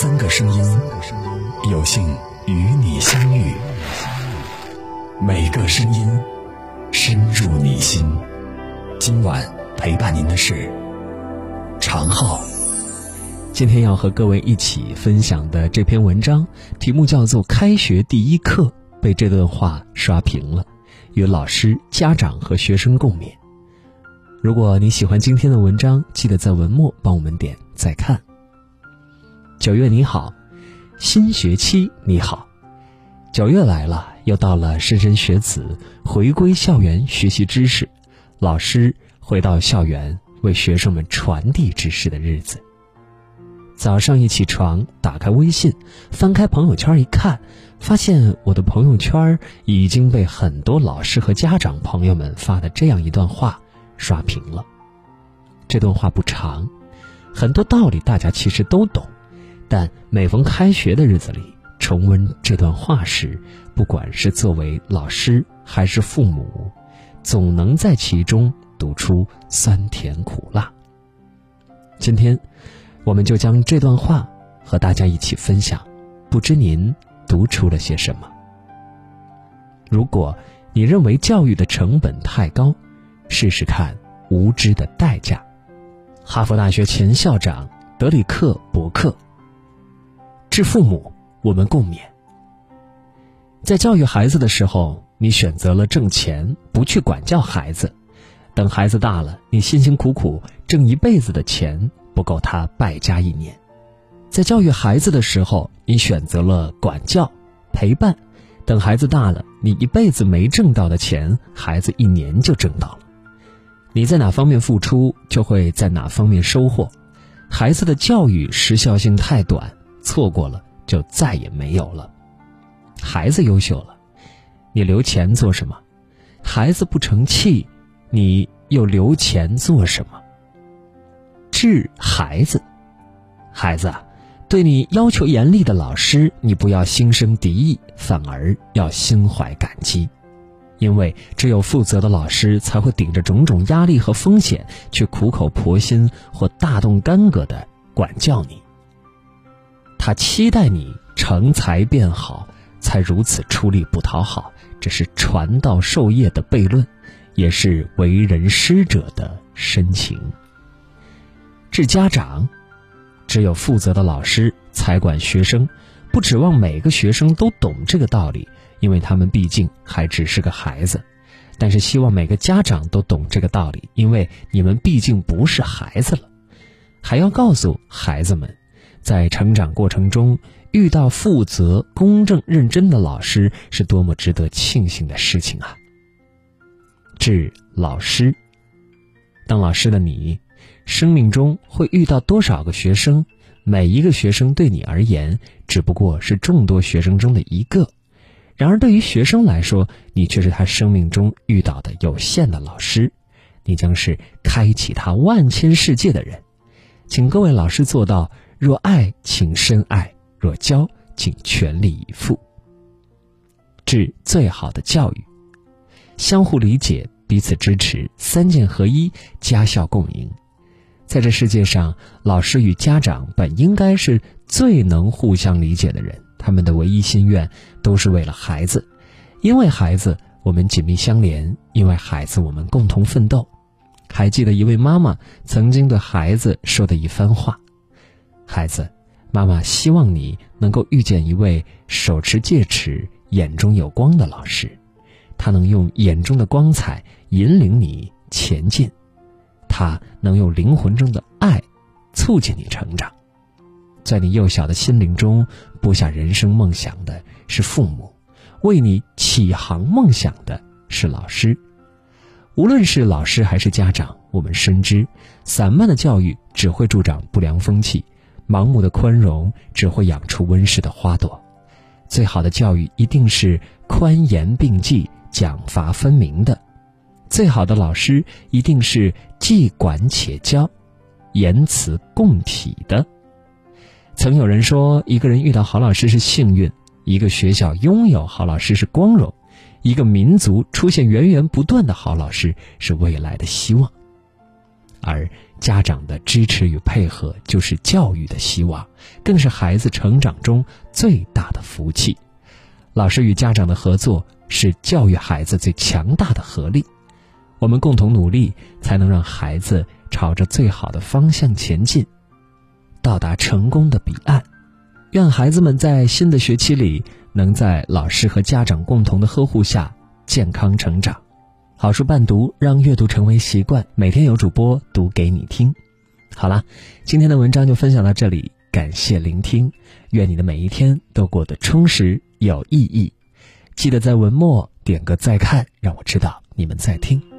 三个声音，有幸与你相遇。每个声音深入你心。今晚陪伴您的是常浩。今天要和各位一起分享的这篇文章，题目叫做《开学第一课》，被这段话刷屏了，与老师、家长和学生共勉。如果你喜欢今天的文章，记得在文末帮我们点再看。九月你好，新学期你好，九月来了，又到了莘莘学子回归校园学习知识，老师回到校园为学生们传递知识的日子。早上一起床，打开微信，翻开朋友圈一看，发现我的朋友圈已经被很多老师和家长朋友们发的这样一段话刷屏了。这段话不长，很多道理大家其实都懂。但每逢开学的日子里，重温这段话时，不管是作为老师还是父母，总能在其中读出酸甜苦辣。今天，我们就将这段话和大家一起分享，不知您读出了些什么？如果你认为教育的成本太高，试试看无知的代价。哈佛大学前校长德里克·伯克。致父母，我们共勉。在教育孩子的时候，你选择了挣钱，不去管教孩子；等孩子大了，你辛辛苦苦挣一辈子的钱不够他败家一年。在教育孩子的时候，你选择了管教、陪伴；等孩子大了，你一辈子没挣到的钱，孩子一年就挣到了。你在哪方面付出，就会在哪方面收获。孩子的教育时效性太短。错过了就再也没有了。孩子优秀了，你留钱做什么？孩子不成器，你又留钱做什么？治孩子，孩子，啊对你要求严厉的老师，你不要心生敌意，反而要心怀感激，因为只有负责的老师才会顶着种种压力和风险，去苦口婆心或大动干戈的管教你。他期待你成才变好，才如此出力不讨好，这是传道授业的悖论，也是为人师者的深情。致家长，只有负责的老师才管学生，不指望每个学生都懂这个道理，因为他们毕竟还只是个孩子。但是希望每个家长都懂这个道理，因为你们毕竟不是孩子了，还要告诉孩子们。在成长过程中遇到负责、公正、认真的老师，是多么值得庆幸的事情啊！致老师，当老师的你，生命中会遇到多少个学生？每一个学生对你而言，只不过是众多学生中的一个。然而，对于学生来说，你却是他生命中遇到的有限的老师。你将是开启他万千世界的人。请各位老师做到。若爱，请深爱；若教，请全力以赴。致最好的教育，相互理解，彼此支持，三件合一，家校共赢。在这世界上，老师与家长本应该是最能互相理解的人。他们的唯一心愿，都是为了孩子。因为孩子，我们紧密相连；因为孩子，我们共同奋斗。还记得一位妈妈曾经对孩子说的一番话。孩子，妈妈希望你能够遇见一位手持戒尺、眼中有光的老师，他能用眼中的光彩引领你前进，他能用灵魂中的爱促进你成长。在你幼小的心灵中播下人生梦想的是父母，为你启航梦想的是老师。无论是老师还是家长，我们深知，散漫的教育只会助长不良风气。盲目的宽容只会养出温室的花朵，最好的教育一定是宽严并济、奖罚分明的；最好的老师一定是既管且教、言辞共体的。曾有人说，一个人遇到好老师是幸运，一个学校拥有好老师是光荣，一个民族出现源源不断的好老师是未来的希望。而家长的支持与配合就是教育的希望，更是孩子成长中最大的福气。老师与家长的合作是教育孩子最强大的合力。我们共同努力，才能让孩子朝着最好的方向前进，到达成功的彼岸。愿孩子们在新的学期里，能在老师和家长共同的呵护下健康成长。好书伴读，让阅读成为习惯。每天有主播读给你听。好啦，今天的文章就分享到这里，感谢聆听。愿你的每一天都过得充实有意义。记得在文末点个再看，让我知道你们在听。